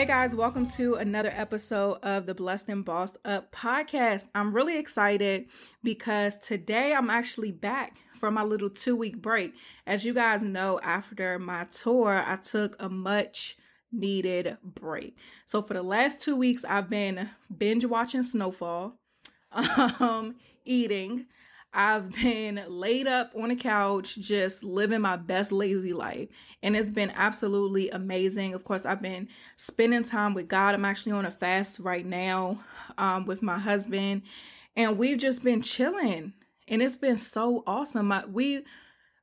Hey guys, welcome to another episode of the Blessed and Bossed Up podcast. I'm really excited because today I'm actually back from my little two week break. As you guys know, after my tour, I took a much needed break. So for the last two weeks, I've been binge watching Snowfall, um, eating, I've been laid up on a couch, just living my best lazy life. And it's been absolutely amazing. Of course, I've been spending time with God. I'm actually on a fast right now um, with my husband. And we've just been chilling. And it's been so awesome. We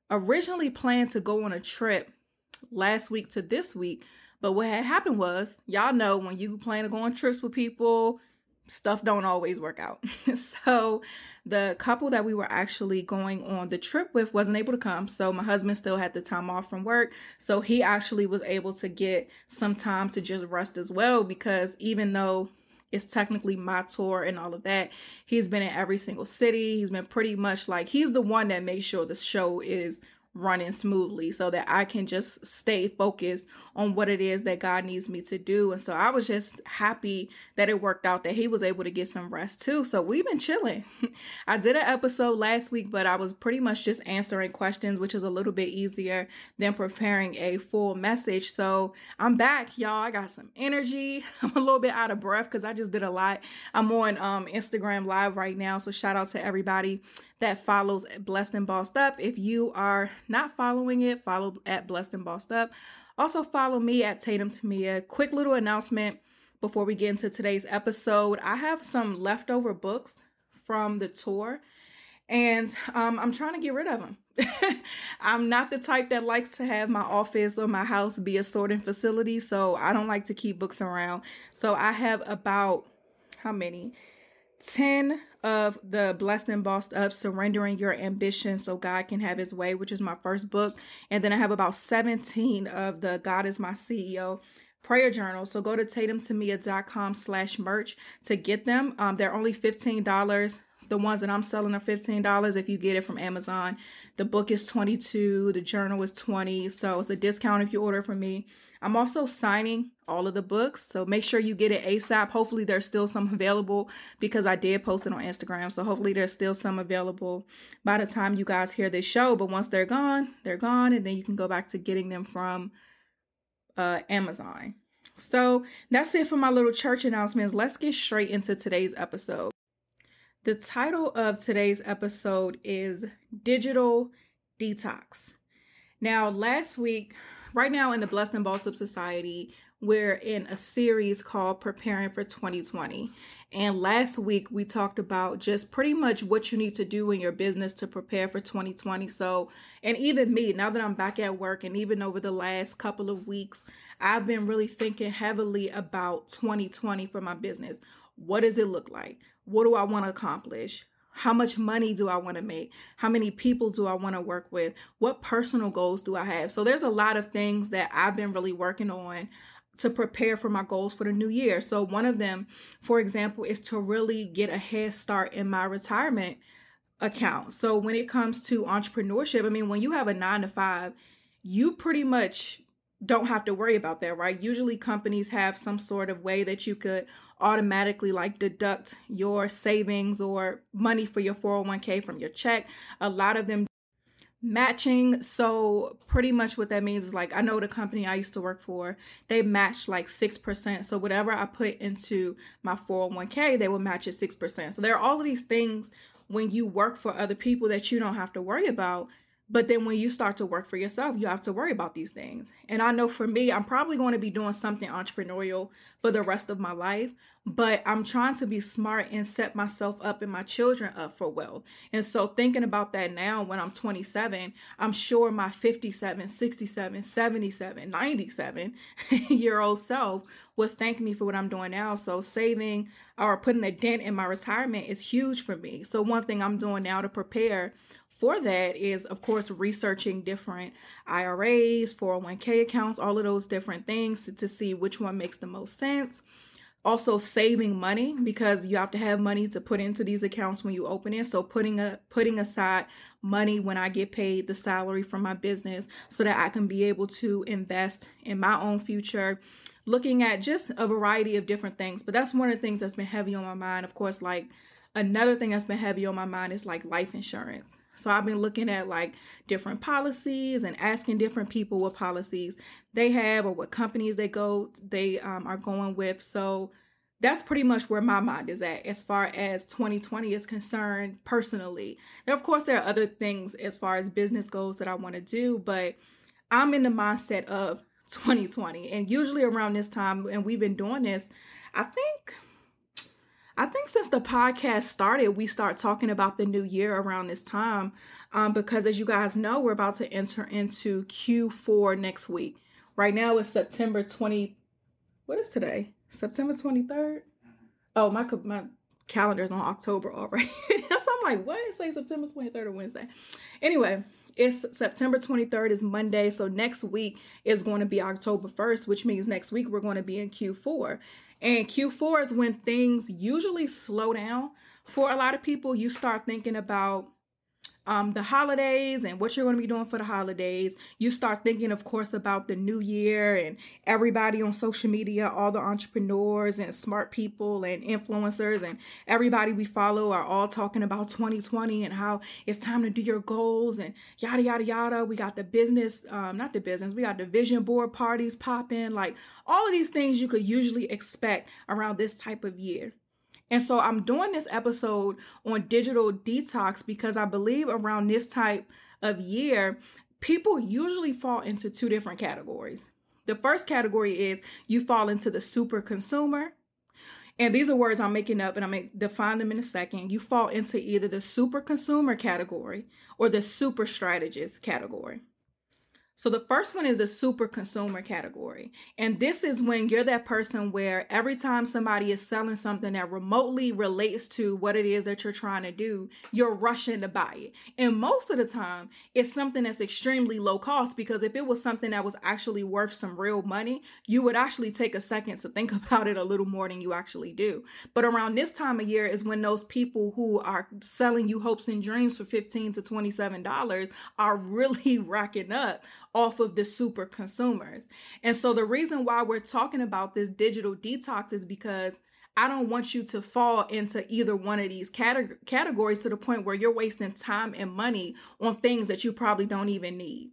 originally planned to go on a trip last week to this week. But what had happened was, y'all know when you plan to go on trips with people, stuff don't always work out. so the couple that we were actually going on the trip with wasn't able to come. So my husband still had the time off from work. So he actually was able to get some time to just rest as well because even though it's technically my tour and all of that, he's been in every single city. He's been pretty much like he's the one that makes sure the show is running smoothly so that I can just stay focused on what it is that God needs me to do. And so I was just happy that it worked out that he was able to get some rest too. So we've been chilling. I did an episode last week, but I was pretty much just answering questions, which is a little bit easier than preparing a full message. So I'm back, y'all. I got some energy. I'm a little bit out of breath because I just did a lot. I'm on um, Instagram live right now. So shout out to everybody that follows Blessed and Bossed Up. If you are not following it, follow at Blessed and Bossed Up. Also, follow me at Tatum Temia. Quick little announcement before we get into today's episode. I have some leftover books from the tour, and um, I'm trying to get rid of them. I'm not the type that likes to have my office or my house be a sorting facility, so I don't like to keep books around. So I have about how many? 10 of the Blessed and Bossed Up Surrendering Your Ambition So God Can Have His Way, which is my first book. And then I have about 17 of the God is My CEO prayer journal. So go to tatumtemia.com slash merch to get them. Um, they're only $15. The ones that I'm selling are $15 if you get it from Amazon. The book is 22, the journal is 20. So it's a discount if you order from me. I'm also signing all of the books, so make sure you get it ASAP. Hopefully, there's still some available because I did post it on Instagram. So, hopefully, there's still some available by the time you guys hear this show. But once they're gone, they're gone, and then you can go back to getting them from uh, Amazon. So, that's it for my little church announcements. Let's get straight into today's episode. The title of today's episode is Digital Detox. Now, last week, right now in the Blessed and Bossed Up Society, we're in a series called Preparing for 2020. And last week we talked about just pretty much what you need to do in your business to prepare for 2020. So, and even me, now that I'm back at work and even over the last couple of weeks, I've been really thinking heavily about 2020 for my business. What does it look like? What do I want to accomplish? How much money do I want to make? How many people do I want to work with? What personal goals do I have? So there's a lot of things that I've been really working on to prepare for my goals for the new year. So one of them, for example, is to really get a head start in my retirement account. So when it comes to entrepreneurship, I mean, when you have a 9 to 5, you pretty much don't have to worry about that, right? Usually companies have some sort of way that you could automatically like deduct your savings or money for your 401k from your check. A lot of them matching. So pretty much what that means is like I know the company I used to work for, they match like 6%. So whatever I put into my 401k, they will match at 6%. So there are all of these things when you work for other people that you don't have to worry about but then when you start to work for yourself, you have to worry about these things. And I know for me, I'm probably going to be doing something entrepreneurial for the rest of my life, but I'm trying to be smart and set myself up and my children up for wealth. And so thinking about that now when I'm 27, I'm sure my 57, 67, 77, 97 year old self will thank me for what I'm doing now. So saving or putting a dent in my retirement is huge for me. So one thing I'm doing now to prepare for that is, of course, researching different IRAs, 401k accounts, all of those different things to, to, see which one makes the most sense. Also, saving money because you have to have money to put into these accounts when you open it. So, putting a putting aside money when I get paid the salary from my business so that I can be able to invest in my own future. Looking at just a variety of different things, but that's one of the things that's been heavy on my mind. Of course, like another thing that's been heavy on my mind is like life insurance so I've been looking at like different policies and asking different people what policies they have or what companies they go they um, are going with. So that's pretty much where my mind is at as far as 2020 is concerned personally. Now, of course, there are other things as far as business goes that I want to do, but I'm in the mindset of 2020. And usually around this time, and we've been doing this, I think I think since the podcast started, we start talking about the new year around this time. Um, because as you guys know, we're about to enter into Q4 next week. Right now it's September 20. What is today? September 23rd? Oh, my my calendar is on October already. so I'm like, what? Say September 23rd or Wednesday. Anyway, it's September 23rd is Monday. So next week is going to be October 1st, which means next week we're going to be in Q4. And Q4 is when things usually slow down for a lot of people. You start thinking about um, the holidays and what you're going to be doing for the holidays. You start thinking, of course, about the new year and everybody on social media, all the entrepreneurs and smart people and influencers and everybody we follow are all talking about 2020 and how it's time to do your goals and yada, yada, yada. We got the business, um, not the business, we got the vision board parties popping, like all of these things you could usually expect around this type of year. And so I'm doing this episode on digital detox because I believe around this type of year, people usually fall into two different categories. The first category is you fall into the super consumer. And these are words I'm making up and I'm going to define them in a second. You fall into either the super consumer category or the super strategist category. So the first one is the super consumer category. And this is when you're that person where every time somebody is selling something that remotely relates to what it is that you're trying to do, you're rushing to buy it. And most of the time, it's something that's extremely low cost because if it was something that was actually worth some real money, you would actually take a second to think about it a little more than you actually do. But around this time of year is when those people who are selling you hopes and dreams for 15 to $27 are really racking up off of the super consumers. And so the reason why we're talking about this digital detox is because I don't want you to fall into either one of these categories to the point where you're wasting time and money on things that you probably don't even need.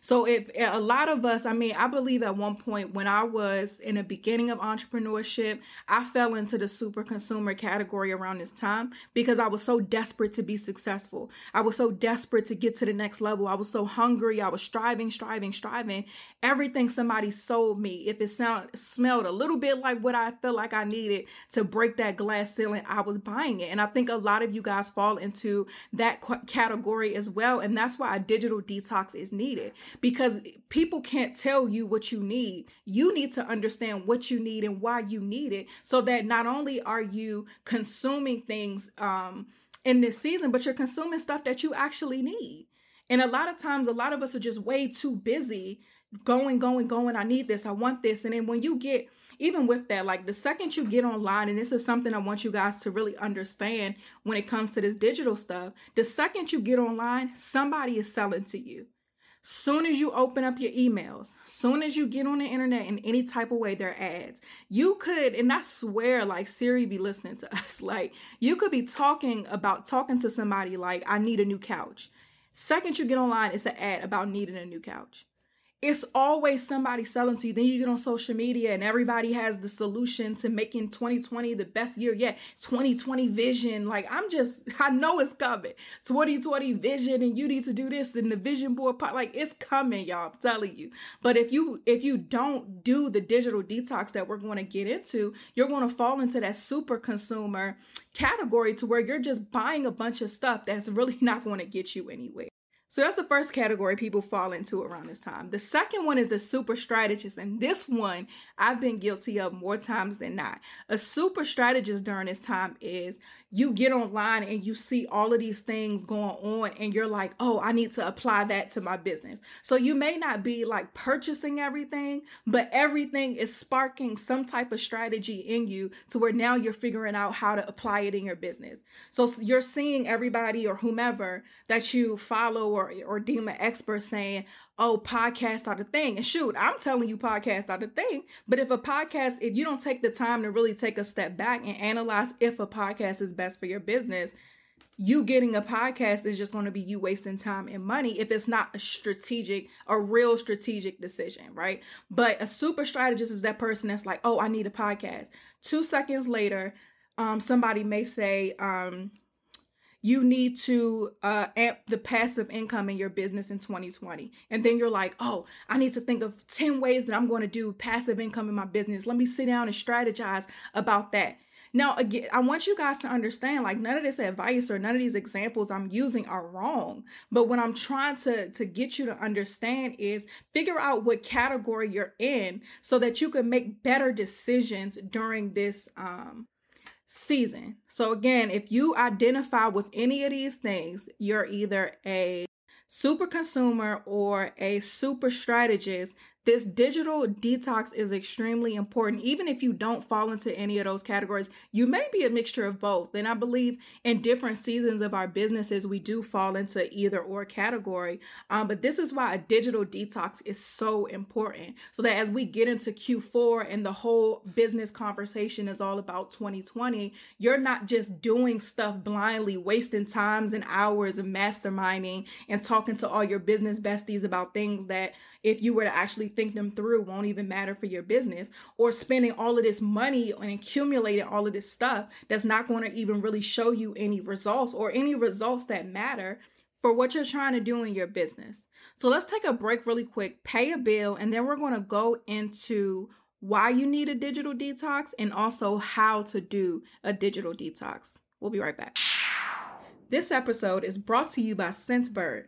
So if a lot of us, I mean, I believe at one point when I was in the beginning of entrepreneurship, I fell into the super consumer category around this time because I was so desperate to be successful. I was so desperate to get to the next level. I was so hungry. I was striving, striving, striving. Everything somebody sold me, if it sound smelled a little bit like what I felt like I needed to break that glass ceiling, I was buying it. And I think a lot of you guys fall into that category as well. And that's why a digital detox is needed because people can't tell you what you need. You need to understand what you need and why you need it so that not only are you consuming things um, in this season, but you're consuming stuff that you actually need. And a lot of times, a lot of us are just way too busy going, going, going. I need this. I want this. And then when you get, even with that, like the second you get online, and this is something I want you guys to really understand when it comes to this digital stuff, the second you get online, somebody is selling to you. Soon as you open up your emails, soon as you get on the internet in any type of way, there are ads. You could, and I swear, like Siri be listening to us. Like you could be talking about talking to somebody like, I need a new couch. Second you get online, it's an ad about needing a new couch it's always somebody selling to you. Then you get on social media and everybody has the solution to making 2020 the best year yet. 2020 vision. Like I'm just, I know it's coming. 2020 vision and you need to do this and the vision board part. Like it's coming, y'all. I'm telling you. But if you if you don't do the digital detox that we're going to get into, you're going to fall into that super consumer category to where you're just buying a bunch of stuff that's really not going to get you anywhere. So that's the first category people fall into around this time. The second one is the super strategist. And this one I've been guilty of more times than not. A super strategist during this time is you get online and you see all of these things going on and you're like, oh, I need to apply that to my business. So you may not be like purchasing everything, but everything is sparking some type of strategy in you to where now you're figuring out how to apply it in your business. So you're seeing everybody or whomever that you follow or, or deem an expert saying, oh, podcasts are the thing. And shoot, I'm telling you, podcasts are the thing. But if a podcast, if you don't take the time to really take a step back and analyze if a podcast is best for your business, you getting a podcast is just going to be you wasting time and money if it's not a strategic, a real strategic decision, right? But a super strategist is that person that's like, oh, I need a podcast. Two seconds later, um, somebody may say, um, you need to uh, amp the passive income in your business in 2020. And then you're like, oh, I need to think of 10 ways that I'm going to do passive income in my business. Let me sit down and strategize about that. Now, again, I want you guys to understand like none of this advice or none of these examples I'm using are wrong. But what I'm trying to, to get you to understand is figure out what category you're in so that you can make better decisions during this um, season. So, again, if you identify with any of these things, you're either a super consumer or a super strategist this digital detox is extremely important. Even if you don't fall into any of those categories, you may be a mixture of both. And I believe in different seasons of our businesses, we do fall into either or category. Um, but this is why a digital detox is so important. So that as we get into Q4 and the whole business conversation is all about 2020, you're not just doing stuff blindly, wasting times and hours of masterminding and talking to all your business besties about things that if you were to actually think them through won't even matter for your business or spending all of this money and accumulating all of this stuff that's not going to even really show you any results or any results that matter for what you're trying to do in your business. So let's take a break really quick, pay a bill, and then we're going to go into why you need a digital detox and also how to do a digital detox. We'll be right back. This episode is brought to you by Scentbird.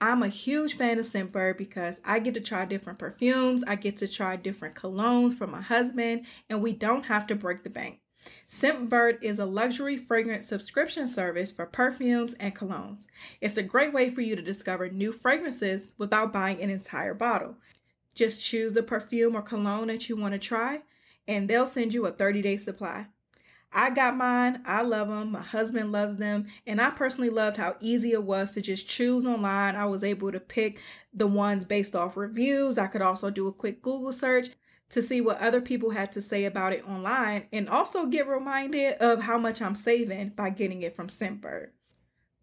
I'm a huge fan of Scentbird because I get to try different perfumes, I get to try different colognes for my husband, and we don't have to break the bank. Scentbird is a luxury fragrance subscription service for perfumes and colognes. It's a great way for you to discover new fragrances without buying an entire bottle. Just choose the perfume or cologne that you want to try, and they'll send you a 30 day supply. I got mine. I love them. My husband loves them. And I personally loved how easy it was to just choose online. I was able to pick the ones based off reviews. I could also do a quick Google search to see what other people had to say about it online and also get reminded of how much I'm saving by getting it from Scentbird.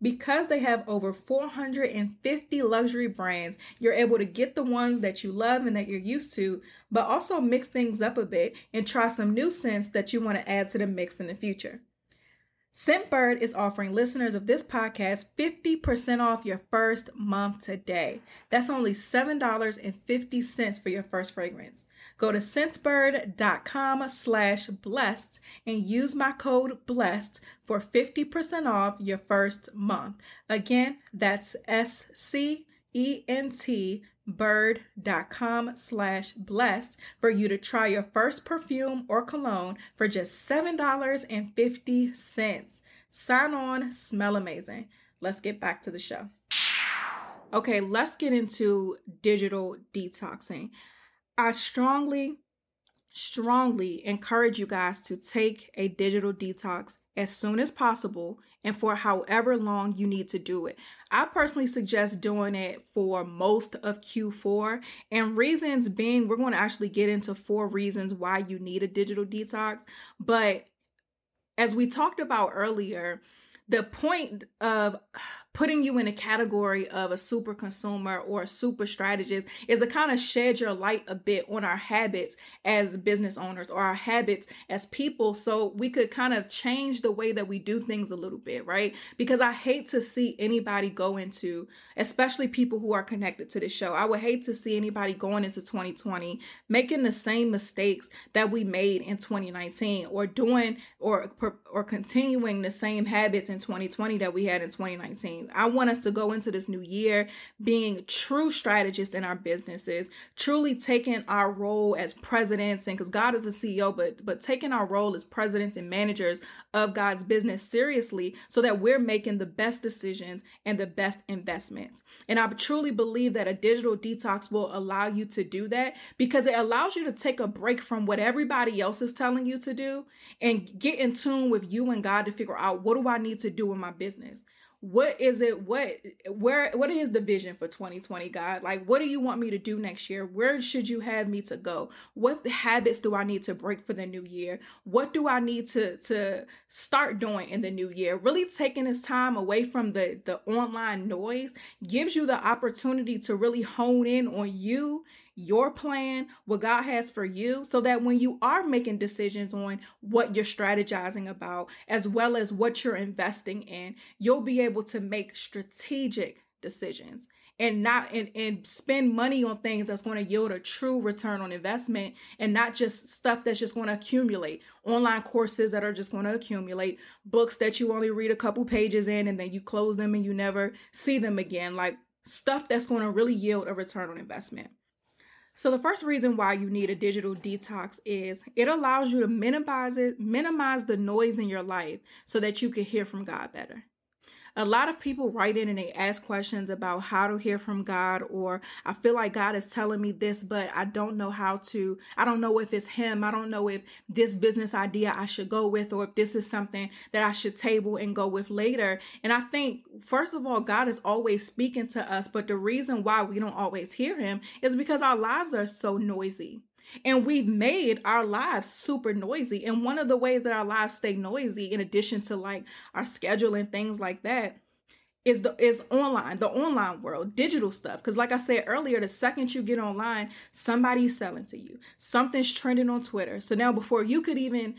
Because they have over 450 luxury brands, you're able to get the ones that you love and that you're used to, but also mix things up a bit and try some new scents that you want to add to the mix in the future. Scentbird is offering listeners of this podcast 50% off your first month today. That's only $7.50 for your first fragrance. Go to scentbird.com slash blessed and use my code blessed for 50% off your first month. Again, that's S-C-E-N-T bird.com slash blessed for you to try your first perfume or cologne for just $7.50. Sign on, smell amazing. Let's get back to the show. Okay, let's get into digital detoxing. I strongly, strongly encourage you guys to take a digital detox as soon as possible and for however long you need to do it. I personally suggest doing it for most of Q4, and reasons being, we're going to actually get into four reasons why you need a digital detox. But as we talked about earlier, the point of putting you in a category of a super consumer or a super strategist is to kind of shed your light a bit on our habits as business owners or our habits as people so we could kind of change the way that we do things a little bit, right? Because I hate to see anybody go into, especially people who are connected to the show, I would hate to see anybody going into 2020 making the same mistakes that we made in 2019 or doing or or continuing the same habits in 2020 that we had in 2019. I want us to go into this new year being true strategists in our businesses, truly taking our role as presidents and because God is the CEO, but but taking our role as presidents and managers of God's business seriously so that we're making the best decisions and the best investments. And I truly believe that a digital detox will allow you to do that because it allows you to take a break from what everybody else is telling you to do and get in tune with you and God to figure out what do I need to do in my business? What is it what where what is the vision for 2020 god? Like what do you want me to do next year? Where should you have me to go? What habits do i need to break for the new year? What do i need to to start doing in the new year? Really taking this time away from the the online noise gives you the opportunity to really hone in on you your plan, what God has for you, so that when you are making decisions on what you're strategizing about, as well as what you're investing in, you'll be able to make strategic decisions and not and, and spend money on things that's going to yield a true return on investment and not just stuff that's just going to accumulate. Online courses that are just going to accumulate books that you only read a couple pages in and then you close them and you never see them again like stuff that's going to really yield a return on investment so the first reason why you need a digital detox is it allows you to minimize it, minimize the noise in your life so that you can hear from God better a lot of people write in and they ask questions about how to hear from God, or I feel like God is telling me this, but I don't know how to. I don't know if it's Him. I don't know if this business idea I should go with, or if this is something that I should table and go with later. And I think, first of all, God is always speaking to us, but the reason why we don't always hear Him is because our lives are so noisy. And we've made our lives super noisy. And one of the ways that our lives stay noisy, in addition to like our schedule and things like that, is the is online, the online world, digital stuff. Because like I said earlier, the second you get online, somebody's selling to you. Something's trending on Twitter. So now before you could even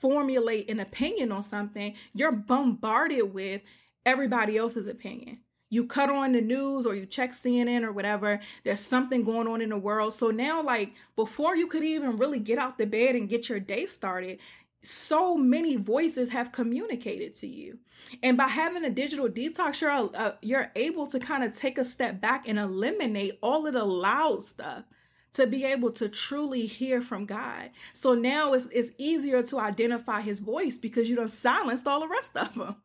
formulate an opinion on something, you're bombarded with everybody else's opinion you cut on the news or you check CNN or whatever, there's something going on in the world. So now, like, before you could even really get out the bed and get your day started, so many voices have communicated to you. And by having a digital detox, you're, uh, you're able to kind of take a step back and eliminate all of the loud stuff to be able to truly hear from God. So now it's, it's easier to identify his voice because you don't silenced all the rest of them.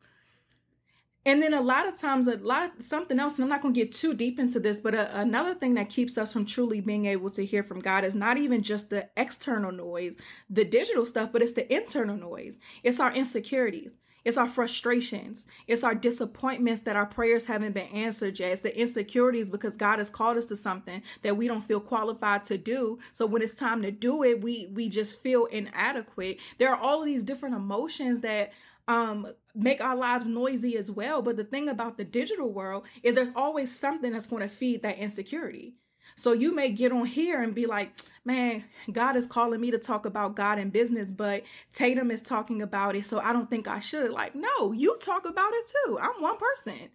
And then a lot of times, a lot of something else, and I'm not going to get too deep into this, but a, another thing that keeps us from truly being able to hear from God is not even just the external noise, the digital stuff, but it's the internal noise. It's our insecurities. It's our frustrations. It's our disappointments that our prayers haven't been answered yet. It's the insecurities because God has called us to something that we don't feel qualified to do. So when it's time to do it, we we just feel inadequate. There are all of these different emotions that um make our lives noisy as well but the thing about the digital world is there's always something that's going to feed that insecurity so you may get on here and be like, man, God is calling me to talk about God and business, but Tatum is talking about it. So I don't think I should. Like, no, you talk about it too. I'm one person.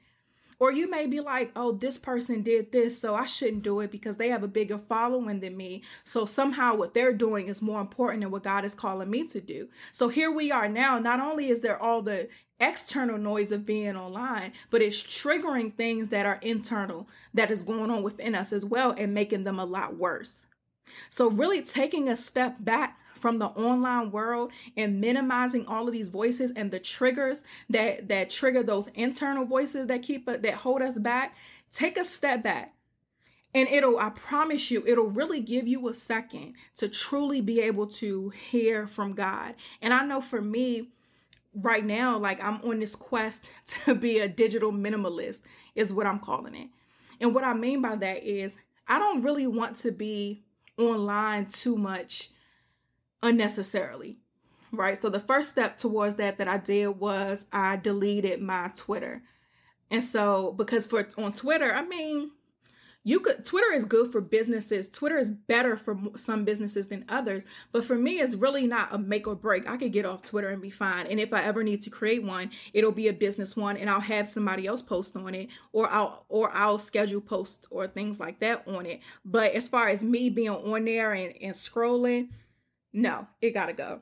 Or you may be like, oh, this person did this, so I shouldn't do it because they have a bigger following than me. So somehow what they're doing is more important than what God is calling me to do. So here we are now. Not only is there all the external noise of being online, but it's triggering things that are internal that is going on within us as well and making them a lot worse. So, really taking a step back from the online world and minimizing all of these voices and the triggers that that trigger those internal voices that keep that hold us back take a step back. And it'll i promise you it'll really give you a second to truly be able to hear from god. And i know for me right now like i'm on this quest to be a digital minimalist is what i'm calling it. And what i mean by that is i don't really want to be online too much unnecessarily right? So the first step towards that that i did was i deleted my twitter. And so because for on twitter i mean you could twitter is good for businesses. Twitter is better for some businesses than others. But for me it's really not a make or break. I could get off twitter and be fine. And if i ever need to create one it'll be a business one and i'll have somebody else post on it or i'll or i'll schedule posts or things like that on it. But as far as me being on there and, and scrolling no, it got to go.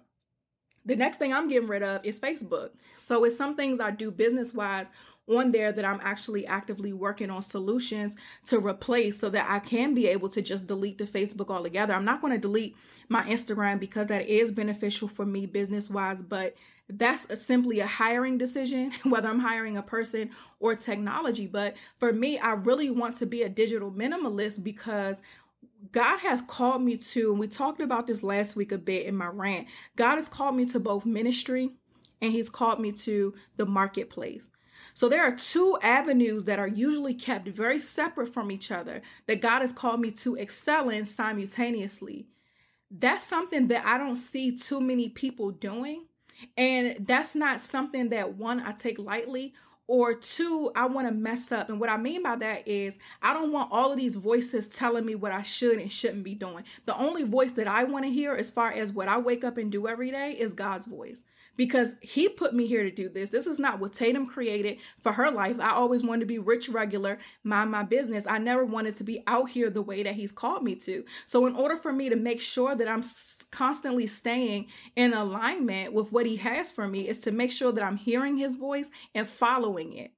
The next thing I'm getting rid of is Facebook. So it's some things I do business wise on there that I'm actually actively working on solutions to replace so that I can be able to just delete the Facebook altogether. I'm not going to delete my Instagram because that is beneficial for me business wise, but that's a, simply a hiring decision, whether I'm hiring a person or technology. But for me, I really want to be a digital minimalist because God has called me to, and we talked about this last week a bit in my rant. God has called me to both ministry and He's called me to the marketplace. So there are two avenues that are usually kept very separate from each other that God has called me to excel in simultaneously. That's something that I don't see too many people doing. And that's not something that one I take lightly or two, I want to mess up. And what I mean by that is, I don't want all of these voices telling me what I should and shouldn't be doing. The only voice that I want to hear, as far as what I wake up and do every day, is God's voice because he put me here to do this. This is not what Tatum created for her life. I always wanted to be rich, regular, mind my business. I never wanted to be out here the way that he's called me to. So, in order for me to make sure that I'm constantly staying in alignment with what he has for me, is to make sure that I'm hearing his voice and following it.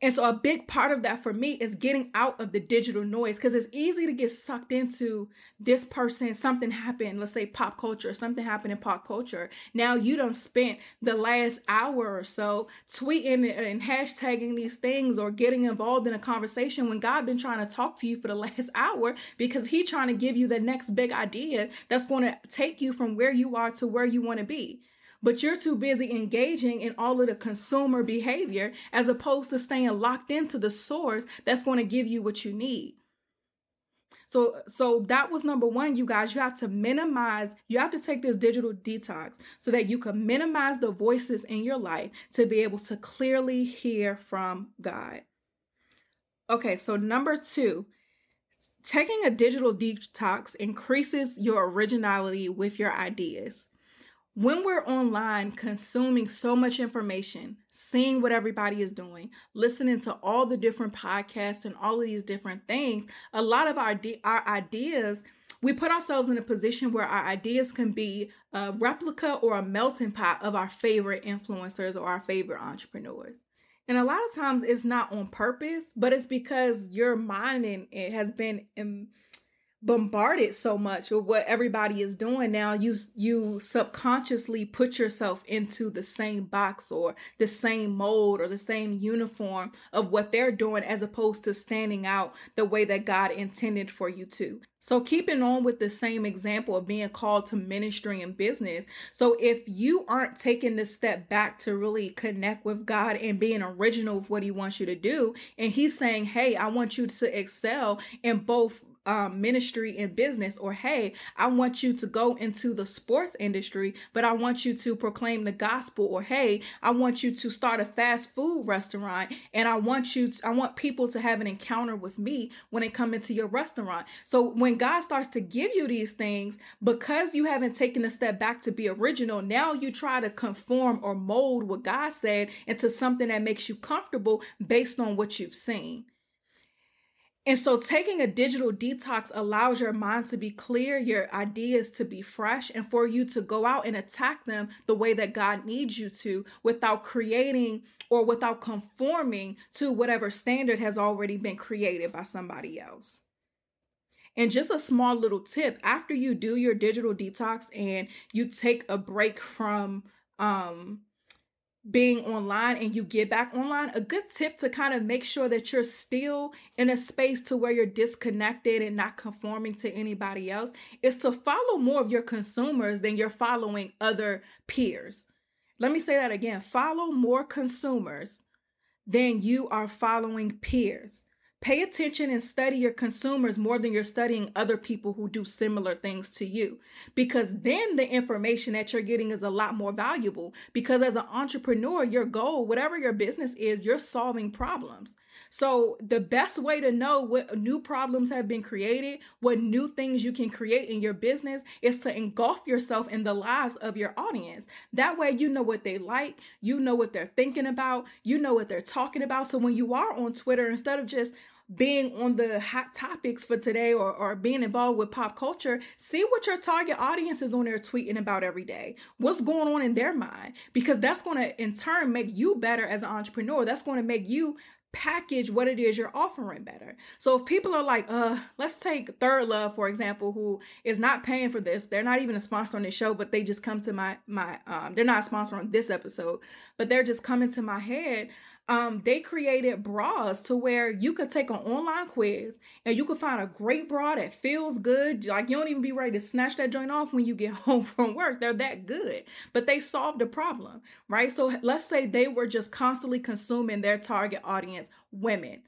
And so a big part of that for me is getting out of the digital noise because it's easy to get sucked into this person, something happened, let's say pop culture, something happened in pop culture. Now you don't spent the last hour or so tweeting and hashtagging these things or getting involved in a conversation when God been trying to talk to you for the last hour because he trying to give you the next big idea that's going to take you from where you are to where you want to be but you're too busy engaging in all of the consumer behavior as opposed to staying locked into the source that's going to give you what you need. So so that was number 1 you guys you have to minimize you have to take this digital detox so that you can minimize the voices in your life to be able to clearly hear from God. Okay, so number 2 taking a digital detox increases your originality with your ideas when we're online consuming so much information, seeing what everybody is doing, listening to all the different podcasts and all of these different things, a lot of our our ideas we put ourselves in a position where our ideas can be a replica or a melting pot of our favorite influencers or our favorite entrepreneurs. And a lot of times it's not on purpose, but it's because your mind and it has been bombarded so much with what everybody is doing now. You you subconsciously put yourself into the same box or the same mold or the same uniform of what they're doing as opposed to standing out the way that God intended for you to. So keeping on with the same example of being called to ministry and business so if you aren't taking this step back to really connect with God and being original with what he wants you to do and he's saying hey I want you to excel in both um, ministry and business, or hey, I want you to go into the sports industry, but I want you to proclaim the gospel, or hey, I want you to start a fast food restaurant, and I want you, to, I want people to have an encounter with me when they come into your restaurant. So when God starts to give you these things, because you haven't taken a step back to be original, now you try to conform or mold what God said into something that makes you comfortable based on what you've seen. And so, taking a digital detox allows your mind to be clear, your ideas to be fresh, and for you to go out and attack them the way that God needs you to without creating or without conforming to whatever standard has already been created by somebody else. And just a small little tip after you do your digital detox and you take a break from um, being online and you get back online, a good tip to kind of make sure that you're still in a space to where you're disconnected and not conforming to anybody else is to follow more of your consumers than you're following other peers. Let me say that again follow more consumers than you are following peers. Pay attention and study your consumers more than you're studying other people who do similar things to you. Because then the information that you're getting is a lot more valuable. Because as an entrepreneur, your goal, whatever your business is, you're solving problems. So, the best way to know what new problems have been created, what new things you can create in your business, is to engulf yourself in the lives of your audience. That way, you know what they like, you know what they're thinking about, you know what they're talking about. So, when you are on Twitter, instead of just being on the hot topics for today or, or being involved with pop culture, see what your target audience is on there tweeting about every day. What's going on in their mind? Because that's going to in turn make you better as an entrepreneur. That's going to make you package what it is you're offering better. So if people are like, uh, let's take ThirdLove for example, who is not paying for this. They're not even a sponsor on this show, but they just come to my my um they're not a sponsor on this episode, but they're just coming to my head um, they created bras to where you could take an online quiz and you could find a great bra that feels good. Like you don't even be ready to snatch that joint off when you get home from work. They're that good, but they solved the problem, right? So let's say they were just constantly consuming their target audience, women.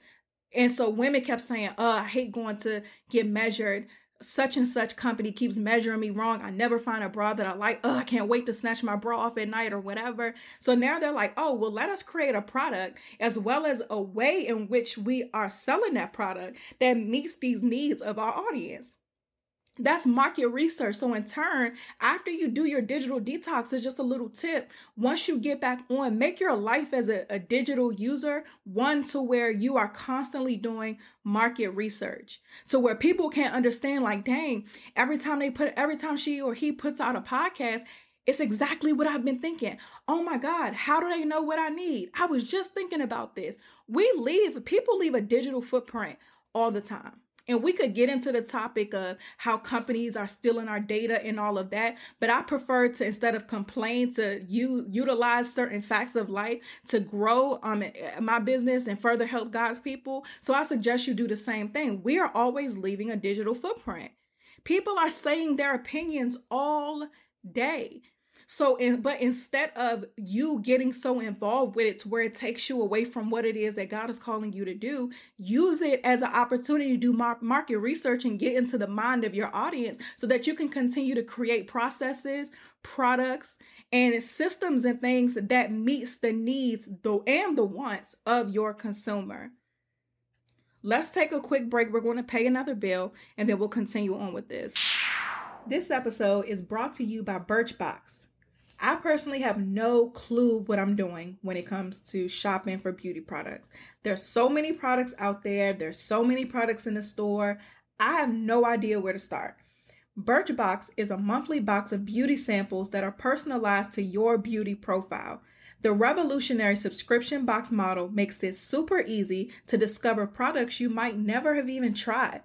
And so women kept saying, Oh, I hate going to get measured such and such company keeps measuring me wrong. I never find a bra that I like. Oh, I can't wait to snatch my bra off at night or whatever. So now they're like, oh, well, let us create a product as well as a way in which we are selling that product that meets these needs of our audience. That's market research. So, in turn, after you do your digital detox, it's just a little tip. Once you get back on, make your life as a, a, digital user one to where you are constantly doing market research. To where people can't understand, like, dang, every time they put, every time she or he puts out a podcast, it's exactly what I've been thinking. Oh my God, how do they know what I need? I was just thinking about this. We leave, people leave a digital footprint all the time. And we could get into the topic of how companies are stealing our data and all of that, but I prefer to instead of complain to you utilize certain facts of life to grow um my business and further help God's people. So I suggest you do the same thing. We are always leaving a digital footprint. People are saying their opinions all day. So, in, but instead of you getting so involved with it to where it takes you away from what it is that God is calling you to do, use it as an opportunity to do market research and get into the mind of your audience so that you can continue to create processes, products, and systems and things that meets the needs though and the wants of your consumer. Let's take a quick break. We're going to pay another bill and then we'll continue on with this. This episode is brought to you by Birchbox. I personally have no clue what I'm doing when it comes to shopping for beauty products. There's so many products out there, there's so many products in the store. I have no idea where to start. Birchbox is a monthly box of beauty samples that are personalized to your beauty profile. The revolutionary subscription box model makes it super easy to discover products you might never have even tried.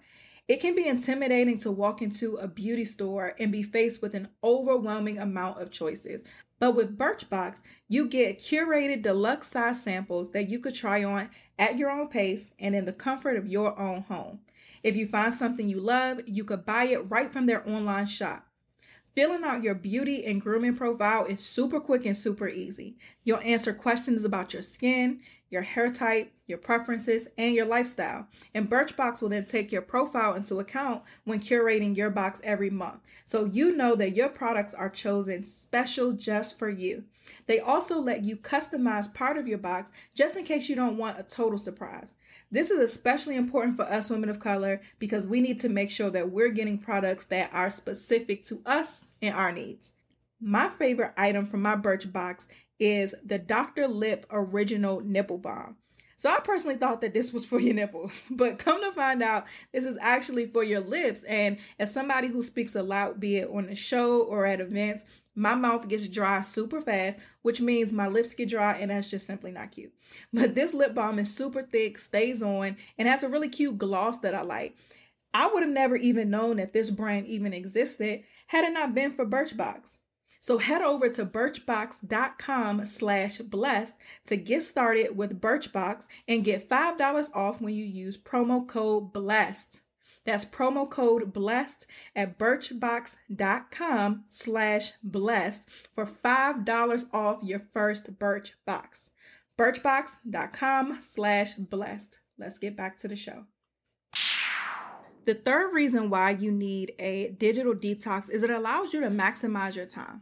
It can be intimidating to walk into a beauty store and be faced with an overwhelming amount of choices. But with Birchbox, you get curated deluxe size samples that you could try on at your own pace and in the comfort of your own home. If you find something you love, you could buy it right from their online shop. Filling out your beauty and grooming profile is super quick and super easy. You'll answer questions about your skin, your hair type, your preferences, and your lifestyle. And Birchbox will then take your profile into account when curating your box every month. So you know that your products are chosen special just for you. They also let you customize part of your box just in case you don't want a total surprise. This is especially important for us women of color because we need to make sure that we're getting products that are specific to us and our needs. My favorite item from my Birchbox is the Dr. Lipp Original Nipple Balm. So I personally thought that this was for your nipples, but come to find out, this is actually for your lips. And as somebody who speaks a lot, be it on the show or at events, my mouth gets dry super fast, which means my lips get dry, and that's just simply not cute. But this lip balm is super thick, stays on, and has a really cute gloss that I like. I would have never even known that this brand even existed had it not been for Birchbox. So head over to birchbox.com slash blessed to get started with Birchbox and get $5 off when you use promo code blessed. That's promo code blessed at birchbox.com slash blessed for $5 off your first Birch box. Birchbox.com slash blessed. Let's get back to the show. The third reason why you need a digital detox is it allows you to maximize your time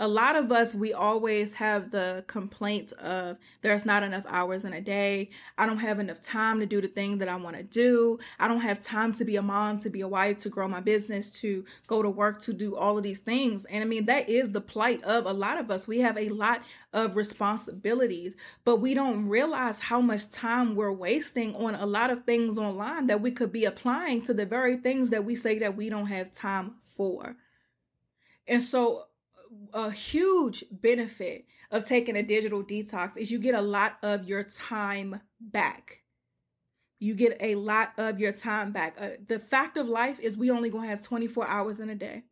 a lot of us we always have the complaint of there's not enough hours in a day. I don't have enough time to do the thing that i want to do. I don't have time to be a mom to be a wife to grow my business to go to work to do all of these things. And i mean that is the plight of a lot of us. We have a lot of responsibilities but we don't realize how much time we're wasting on a lot of things online that we could be applying to the very things that we say that we don't have time for. And so a huge benefit of taking a digital detox is you get a lot of your time back. You get a lot of your time back. Uh, the fact of life is we only going to have 24 hours in a day.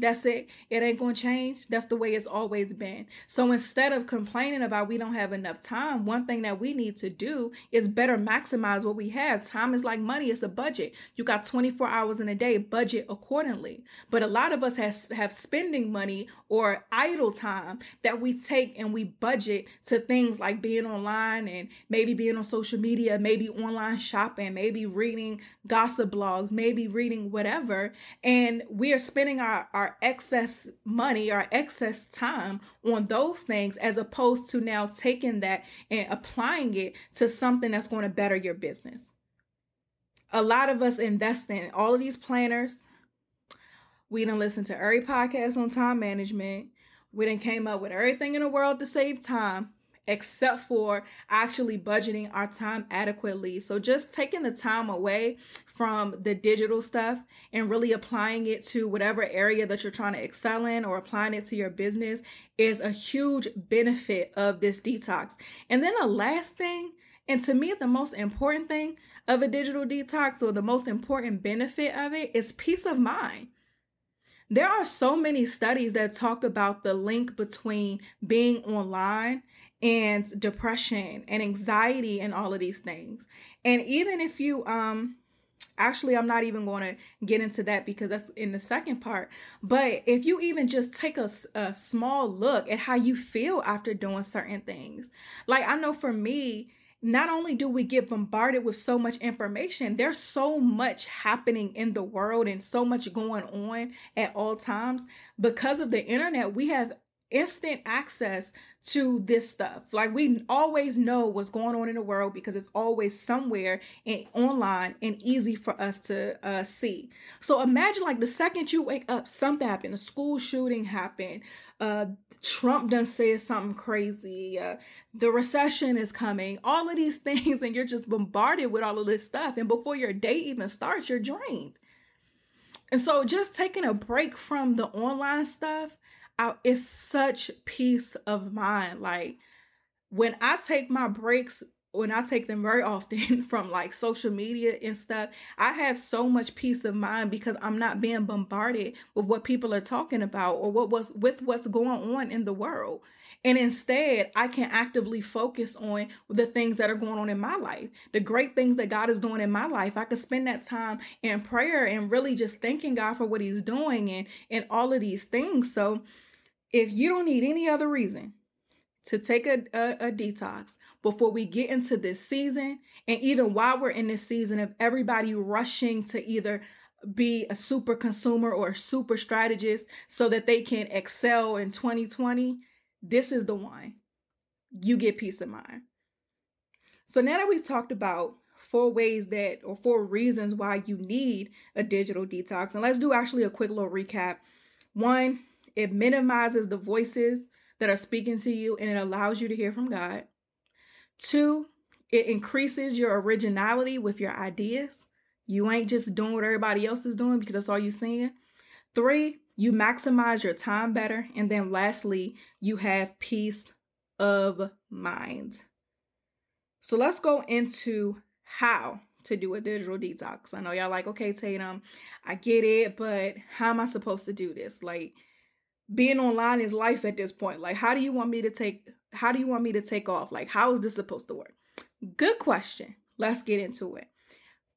That's it. It ain't going to change. That's the way it's always been. So instead of complaining about we don't have enough time, one thing that we need to do is better maximize what we have. Time is like money, it's a budget. You got 24 hours in a day, budget accordingly. But a lot of us has, have spending money or idle time that we take and we budget to things like being online and maybe being on social media, maybe online shopping, maybe reading gossip blogs, maybe reading whatever. And we are spending our, our our excess money, our excess time on those things, as opposed to now taking that and applying it to something that's going to better your business. A lot of us invest in all of these planners. We don't listen to every podcast on time management. We didn't came up with everything in the world to save time except for actually budgeting our time adequately. So just taking the time away from the digital stuff and really applying it to whatever area that you're trying to excel in or applying it to your business is a huge benefit of this detox. And then the last thing, and to me, the most important thing of a digital detox or the most important benefit of it is peace of mind. There are so many studies that talk about the link between being online and depression and anxiety and all of these things. And even if you um actually i'm not even going to get into that because that's in the second part but if you even just take a, a small look at how you feel after doing certain things like i know for me not only do we get bombarded with so much information, there's so much happening in the world and so much going on at all times. Because of the internet, we have instant access to this stuff. Like we always know what's going on in the world because it's always somewhere and online and easy for us to uh, see. So imagine like the second you wake up, something happened. A school shooting happened. Uh, Trump done said something crazy. Uh, the recession is coming. All of these things, and you're just bombarded with all of this stuff. And before your day even starts, you're drained. And so just taking a break from the online stuff I, it's such peace of mind. Like when I take my breaks when I take them very often from like social media and stuff, I have so much peace of mind because I'm not being bombarded with what people are talking about or what was with what's going on in the world. And instead, I can actively focus on the things that are going on in my life, the great things that God is doing in my life. I could spend that time in prayer and really just thanking God for what He's doing and, and all of these things. So, if you don't need any other reason to take a, a, a, detox before we get into this season, and even while we're in this season of everybody rushing to either be a super consumer or a super strategist so that they can excel in 2020 this is the one. You get peace of mind. So now that we've talked about four ways that, or four reasons why you need a digital detox, and let's do actually a quick little recap. One, it minimizes the voices that are speaking to you and it allows you to hear from God. Two, it increases your originality with your ideas. You ain't just doing what everybody else is doing because that's all you're seeing. Three, you maximize your time better. And then lastly, you have peace of mind. So let's go into how to do a digital detox. I know y'all like, okay, Tatum, I get it, but how am I supposed to do this? Like being online is life at this point. Like, how do you want me to take how do you want me to take off? Like, how is this supposed to work? Good question. Let's get into it.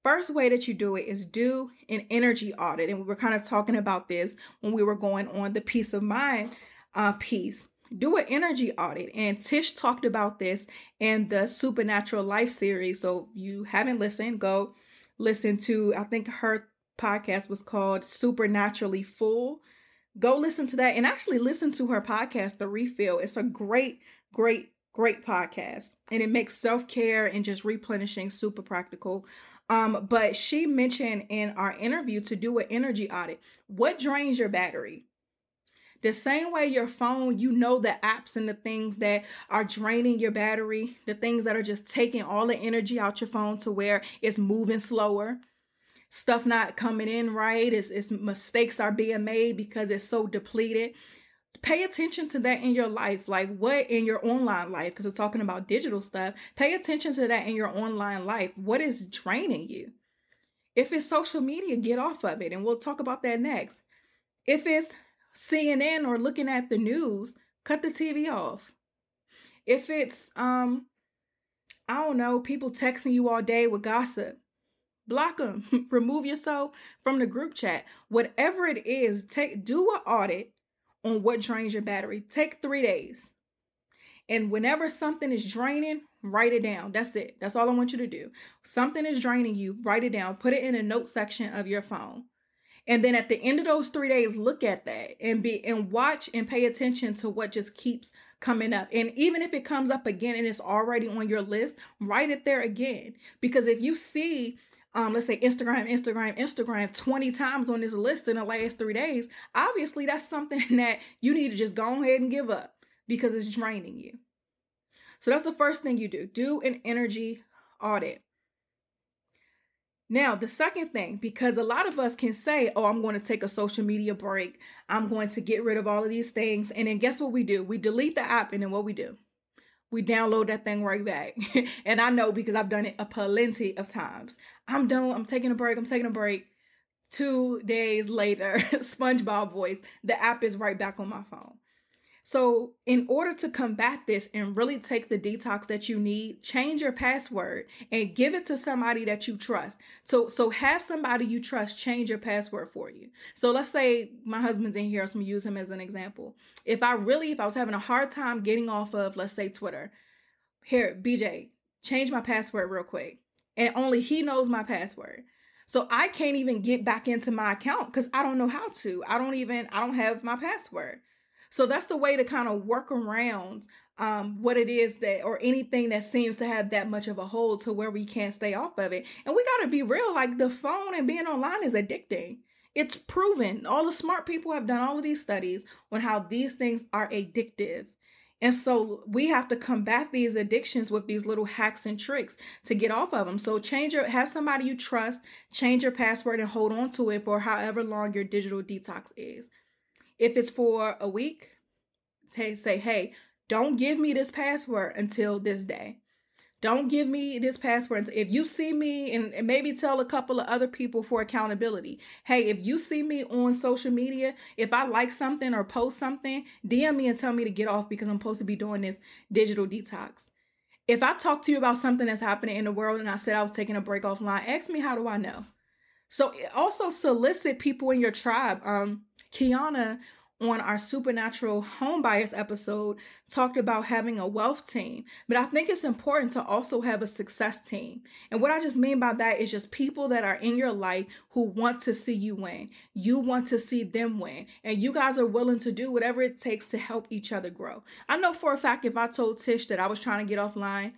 First way that you do it is do an energy audit. And we were kind of talking about this when we were going on the peace of mind uh, piece. Do an energy audit. And Tish talked about this in the Supernatural Life series. So if you haven't listened, go listen to, I think her podcast was called Supernaturally Full. Go listen to that and actually listen to her podcast, The Refill. It's a great, great, great podcast. And it makes self care and just replenishing super practical. Um, but she mentioned in our interview to do an energy audit. What drains your battery? The same way your phone, you know the apps and the things that are draining your battery, the things that are just taking all the energy out your phone to where it's moving slower, stuff not coming in right, it's, it's mistakes are being made because it's so depleted. Pay attention to that in your life like what in your online life because we're talking about digital stuff pay attention to that in your online life. What is draining you? If it's social media get off of it and we'll talk about that next. If it's cnn or looking at the news cut the tv off. If it's um i don't know people texting you all day with gossip block them remove yourself from the group chat whatever it is take do an audit on what drains your battery. Take three days. And whenever something is draining, write it down. That's it. That's all I want you to do. Something is draining you, write it down. Put it in a note section of your phone. And then at the end of those three days, look at that and be and watch and pay attention to what just keeps coming up. And even if it comes up again and it's already on your list, write it there again. Because if you see um, let's say Instagram, Instagram, Instagram 20 times on this list in the last three days, obviously that's something that you need to just go ahead and give up because it's draining you. So that's the first thing you do do an energy audit. Now, the second thing, because a lot of us can say, Oh, I'm going to take a social media break, I'm going to get rid of all of these things. And then guess what we do? We delete the app, and then what we do? We download that thing right back. and I know because I've done it a plenty of times. I'm done. I'm taking a break. I'm taking a break. Two days later, SpongeBob voice, the app is right back on my phone. So, in order to combat this and really take the detox that you need, change your password and give it to somebody that you trust. So, so have somebody you trust change your password for you. So, let's say my husband's in here, so I'm gonna use him as an example. If I really, if I was having a hard time getting off of, let's say, Twitter, here, BJ, change my password real quick. And only he knows my password. So I can't even get back into my account because I don't know how to. I don't even, I don't have my password. So that's the way to kind of work around um, what it is that, or anything that seems to have that much of a hold to where we can't stay off of it. And we got to be real like the phone and being online is addicting. It's proven. All the smart people have done all of these studies on how these things are addictive. And so we have to combat these addictions with these little hacks and tricks to get off of them. So change your have somebody you trust, change your password and hold on to it for however long your digital detox is. If it's for a week, say, say, hey, don't give me this password until this day. Don't give me this password. If you see me, and, and, maybe tell a couple of other people for accountability. Hey, if you see me on social media, if I like something or post something, DM me and tell me to get off because I'm supposed to be doing this digital detox. If I talk to you about something that's happening in the world and I said I was taking a break offline, ask me how do I know? So also solicit people in your tribe. Um, Kiana on our supernatural home buyers episode talked about having a wealth team but i think it's important to also have a success team. And what i just mean by that is just people that are in your life who want to see you win. You want to see them win and you guys are willing to do whatever it takes to help each other grow. I know for a fact if i told tish that i was trying to get offline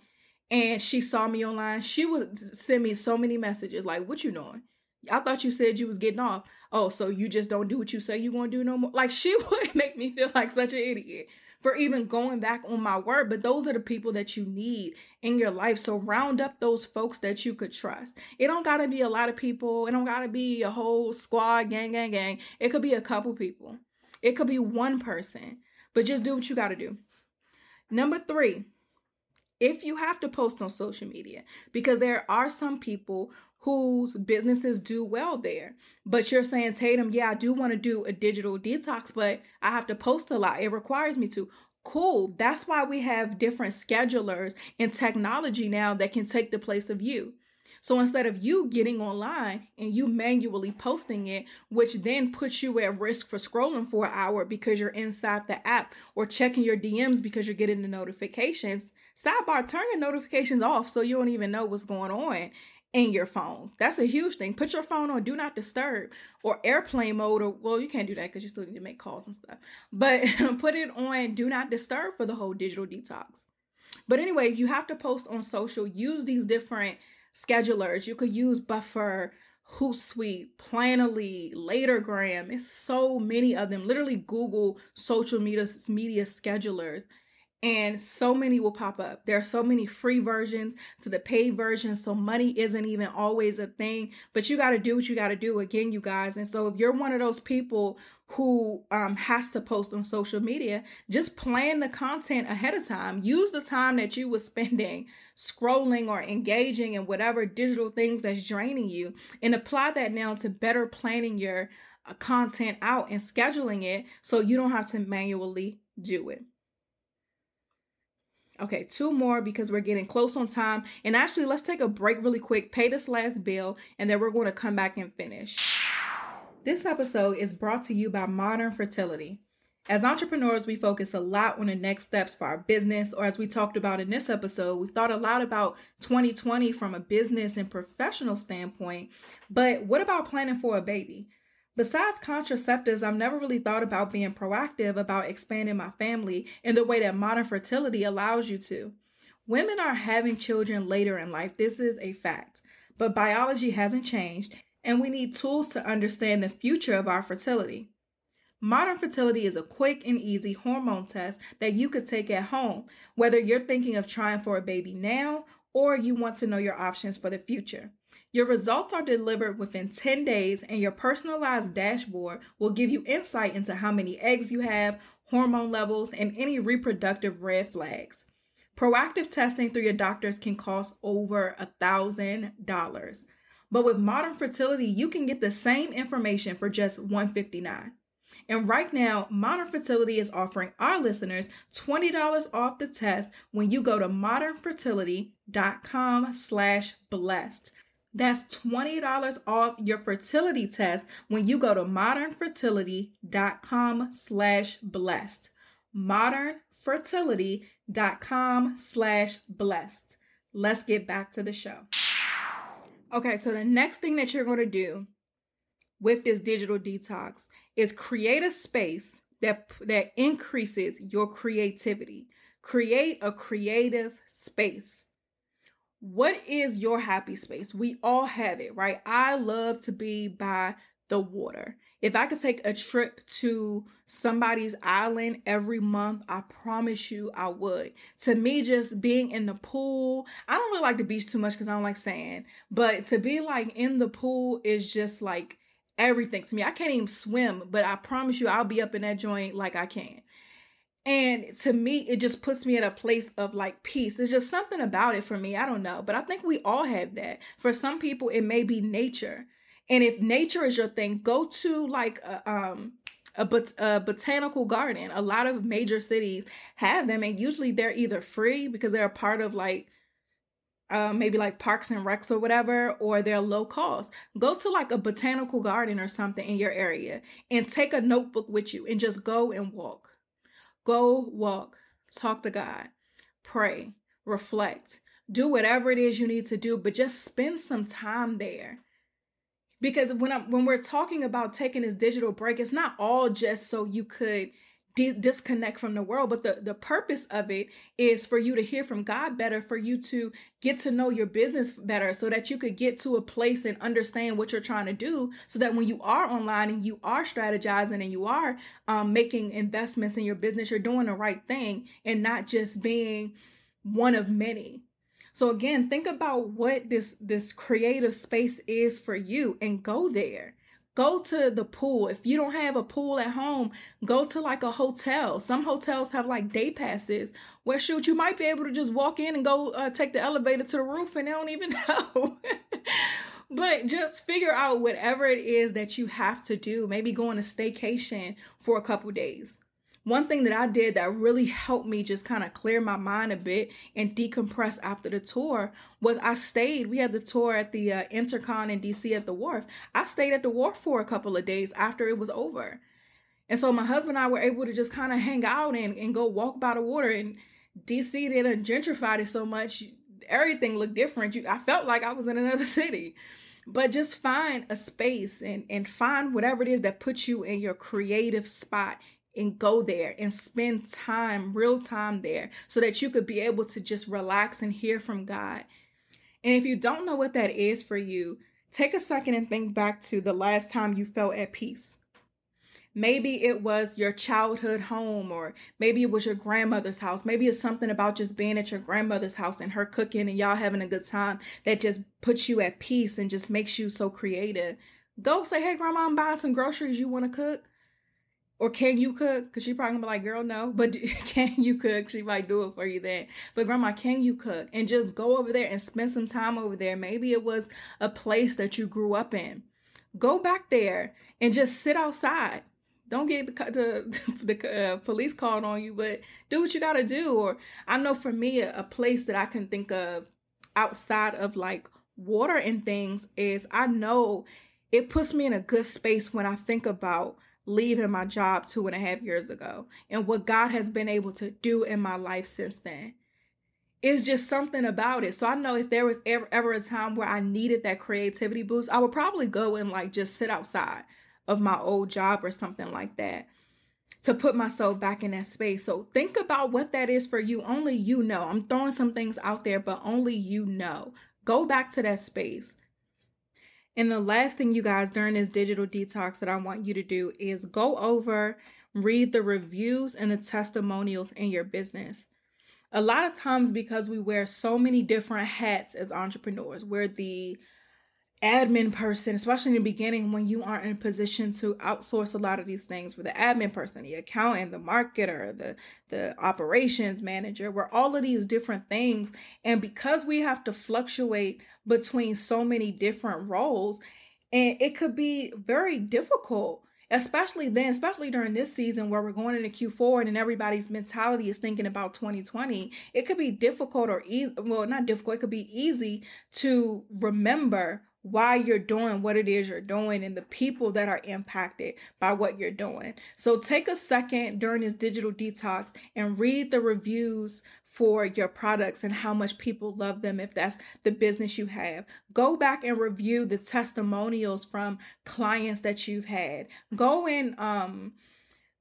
and she saw me online she would send me so many messages like what you doing I thought you said you was getting off. Oh, so you just don't do what you say you gonna do no more. Like she would make me feel like such an idiot for even going back on my word. But those are the people that you need in your life. So round up those folks that you could trust. It don't gotta be a lot of people. It don't gotta be a whole squad, gang, gang, gang. It could be a couple people. It could be one person. But just do what you gotta do. Number three, if you have to post on social media, because there are some people whose businesses do well there. But you're saying, Tatum, yeah, I do want to do a digital detox, but I have to post a lot. It requires me to. Cool. That's why we have different schedulers and technology now that can take the place of you. So instead of you getting online and you manually posting it, which then puts you at risk for scrolling for an hour because you're inside the app or checking your DMs because you're getting the notifications, sidebar, turn your notifications off so you don't even know what's going on in your phone. That's a huge thing. Put your phone on do not disturb or airplane mode or well, you can't do that because you still need to make calls and stuff. But put it on do not disturb for the whole digital detox. But anyway, if you have to post on social, use these different schedulers. You could use Buffer, Hootsuite, Planoly, Latergram. It's so many of them. Literally Google social media media schedulers and so many will pop up. There are so many free versions to the paid version, so money isn't even always a thing. But you got to do what you got to do again, you guys. And so if you're one of those people who um, has to post on social media, just plan the content ahead of time. Use the time that you were spending scrolling or engaging in whatever digital things that's draining you, and apply that now to better planning your uh, content out and scheduling it so you don't have to manually do it. Okay, two more because we're getting close on time. And actually, let's take a break really quick, pay this last bill, and then we're going to come back and finish. This episode is brought to you by Modern Fertility. As entrepreneurs, we focus a lot on the next steps for our business, or as we talked about in this episode, we've thought a lot about 2020 from a business and professional standpoint. But what about planning for a baby? Besides contraceptives, I've never really thought about being proactive about expanding my family in the way that modern fertility allows you to. Women are having children later in life. This is a fact. But biology hasn't changed, and we need tools to understand the future of our fertility. Modern fertility is a quick and easy hormone test that you could take at home, whether you're thinking of trying for a baby now or you want to know your options for the future. Your results are delivered within 10 days, and your personalized dashboard will give you insight into how many eggs you have, hormone levels, and any reproductive red flags. Proactive testing through your doctors can cost over a $1,000. But with modern fertility, you can get the same information for just 159. And right now, Modern Fertility is offering our listeners $20 off the test when you go to modernfertility.com slash blessed. That's $20 off your fertility test when you go to modernfertility.com slash blessed. modernfertility.com slash blessed. Let's get back to the show. Okay, so the next thing that you're going to do with this digital detox is create a space that that increases your creativity. Create a creative space. What is your happy space? We all have it, right? I love to be by the water. If I could take a trip to somebody's island every month, I promise you I would. To me, just being in the pool, I don't really like the beach too much because I don't like sand, but to be like in the pool is just like everything to me. I can't even swim, but I promise you I'll be up in that joint like I can. And to me, it just puts me at a place of like peace. It's just something about it for me. I don't know. But I think we all have that. For some people, it may be nature. And if nature is your thing, go to like a, um, a, bot- a botanical garden. A lot of major cities have them, and usually they're either free because they're a part of like uh, maybe like parks and recs or whatever, or they're low cost. Go to like a botanical garden or something in your area and take a notebook with you and just go and walk. Go walk, talk to God, pray, reflect, do whatever it is you need to do, but just spend some time there. Because when I'm when we're talking about taking this digital break, it's not all just so you could disconnect from the world but the the purpose of it is for you to hear from God better for you to get to know your business better so that you could get to a place and understand what you're trying to do so that when you are online and you are strategizing and you are um, making investments in your business you're doing the right thing and not just being one of many. So again think about what this this creative space is for you and go there Go to the pool. If you don't have a pool at home, go to like a hotel. Some hotels have like day passes where, shoot, you might be able to just walk in and go uh, take the elevator to the roof and they don't even know. but just figure out whatever it is that you have to do. Maybe go on a staycation for a couple days one thing that I did that really helped me just kind of clear my mind a bit and decompress after the tour was I stayed. We had the tour at the uh, Intercon in DC at the wharf. I stayed at the wharf for a couple of days after it was over. And so my husband and I were able to just kind of hang out and, and go walk by the water. And DC, they done gentrified it so much, everything looked different. You, I felt like I was in another city but just find a space and and find whatever it is that puts you in your creative spot and go there and spend time, real time there, so that you could be able to just relax and hear from God. And if you don't know what that is for you, take a second and think back to the last time you felt at peace. Maybe it was your childhood home, or maybe it was your grandmother's house. Maybe it's something about just being at your grandmother's house and her cooking and y'all having a good time that just puts you at peace and just makes you so creative. Go say, Hey, grandma, I'm buying some groceries. You want to cook? Or can you cook? Because she probably gonna be like, girl, no. But can you cook? She might do it for you then. But grandma, can you cook? And just go over there and spend some time over there. Maybe it was a place that you grew up in. Go back there and just sit outside. Don't get the the, the uh, police called on you, but do what you gotta do. Or I know for me, a, a place that I can think of outside of like water and things is I know it puts me in a good space when I think about leaving my job two and a half years ago and what God has been able to do in my life since then. It's just something about it. So I know if there was ever, ever a time where I needed that creativity boost, I would probably go and like just sit outside of my old job or something like that to put myself back in that space. So think about what that is for you. Only you know. I'm throwing some things out there, but only you know. Go back to that space. And the last thing, you guys, during this digital detox that I want you to do is go over, read the reviews and the testimonials in your business. A lot of times, because we wear so many different hats as entrepreneurs, we're the admin person, especially in the beginning when you aren't in a position to outsource a lot of these things for the admin person, the accountant, the marketer, the the operations manager, we're all of these different things. And because we have to fluctuate between so many different roles, and it could be very difficult especially then, especially during this season where we're going into Q4 and everybody's mentality is thinking about 2020, it could be difficult or easy. Well, not difficult, it could be easy to remember why you're doing what it is you're doing and the people that are impacted by what you're doing. So take a second during this digital detox and read the reviews for your products and how much people love them if that's the business you have. Go back and review the testimonials from clients that you've had. Go and um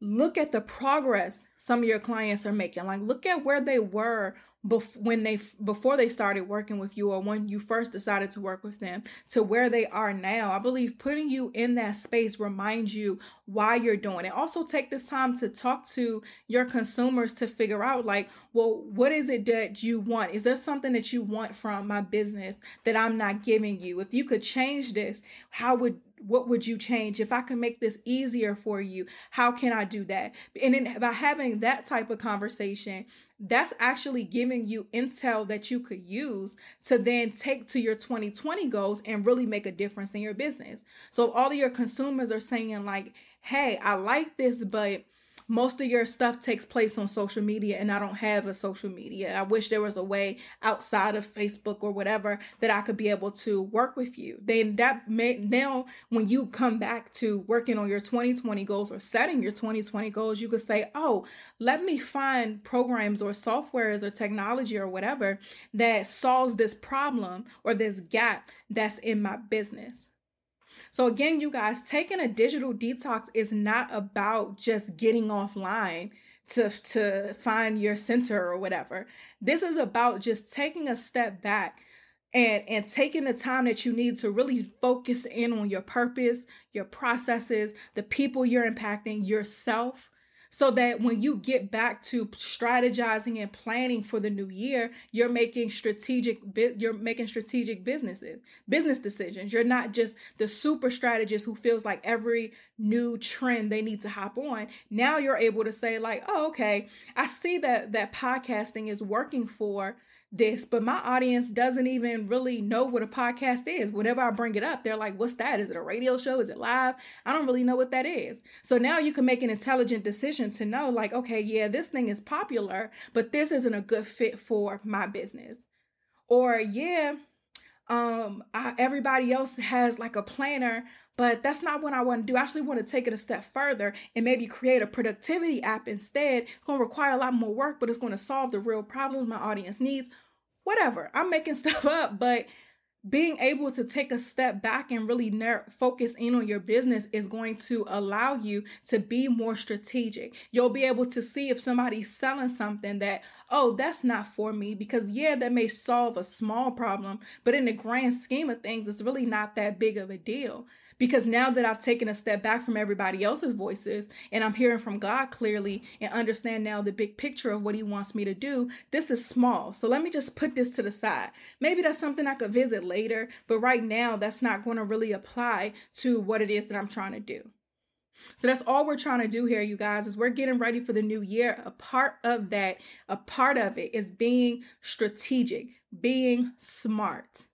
look at the progress some of your clients are making. Like look at where they were bef- when they before they started working with you or when you first decided to work with them to where they are now. I believe putting you in that space reminds you why you're doing it. Also take this time to talk to your consumers to figure out like, well, what is it that you want? Is there something that you want from my business that I'm not giving you? If you could change this, how would what would you change? If i can make this easier for you how can i do that? And then by having that type of conversation that's actually giving you intel that you could use to then take to your 2020 goals and really make a difference in your business. So all of your consumers are saying like hey i like this but most of your stuff takes place on social media and I don't have a social media. I wish there was a way outside of Facebook or whatever that I could be able to work with you. Then that may now when you come back to working on your 2020 goals or setting your 2020 goals, you could say, "Oh, let me find programs or softwares or technology or whatever that solves this problem or this gap that's in my business." So, again, you guys, taking a digital detox is not about just getting offline to, to find your center or whatever. This is about just taking a step back and and taking the time that you need to really focus in on your purpose, your processes, the people you're impacting, yourself, so that when you get back to strategizing and planning for the new year you're making strategic you're making strategic businesses business decisions. You're not just the super strategist who feels like every new trend they need to hop on. Now you're able to say like oh okay i see that that podcasting is working for this, but my audience doesn't even really know what a podcast is. Whenever I bring it up, they're like, What's that? Is it a radio show? Is it live? I don't really know what that is. So now you can make an intelligent decision to know, like, okay, yeah, this thing is popular, but this isn't a good fit for my business. Or, yeah, um I, everybody else has like a planner but that's not what i want to do. I actually want to take it a step further and maybe create a productivity app instead. It's going to require a lot more work but it's going to solve the real problems my audience needs. Whatever i'm making stuff up but being able to take a step back and really ner- focus in on your business is going to allow you to be more strategic. You'll be able to see if somebody's selling something that, oh, that's not for me, because yeah, that may solve a small problem, but in the grand scheme of things, it's really not that big of a deal because now that I've taken a step back from everybody else's voices and I'm hearing from God clearly and understand now the big picture of what He wants me to do, this is small. So let me just put this to the side. Maybe that's something I could visit later, but right now that's not going to really apply to what it is that I'm trying to do. So that's all we're trying to do here, you guys, is we're getting ready for the new year. A part of that, a part of it is being strategic, being smart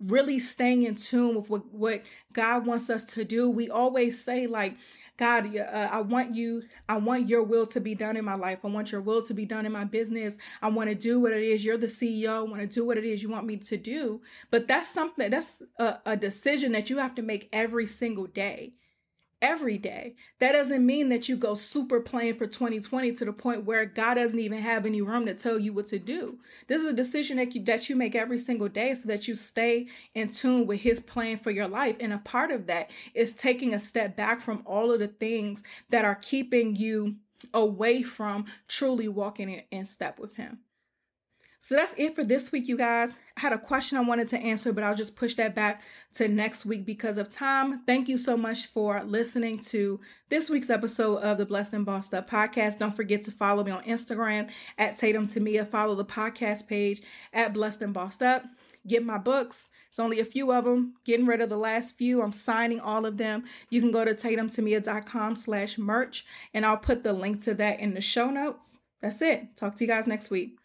really staying in tune with what, what God wants us to do. We always say, like, God, uh, I want you, I want your will to be done in my life. I want your will to be done in my business. I want to do what it is. You're the CEO. I want to do what it is you want me to do. But that's something, that's a, a decision that you have to make every single day every day. That doesn't mean that you go super plain for 2020 to the point where God doesn't even have any room to tell you what to do. This is a decision that you that you make every single day so that you stay in tune with his plan for your life. And a part of that is taking a step back from all of the things that are keeping you away from truly walking in step with him. So that's it for this week, you guys. I had a question I wanted to answer, but I'll just push that back to next week because of time. Thank you so much for listening to this week's episode of the Blessed and Bossed Up podcast. Don't forget to follow me on Instagram at Tatum Temia. Follow the podcast page at Blessed and Bossed Up. Get my books. It's only a few of them. Getting rid of the last few. I'm signing all of them. You can go to tatumtemia.com slash merch, and I'll put the link to that in the show notes. That's it. Talk to you guys next week.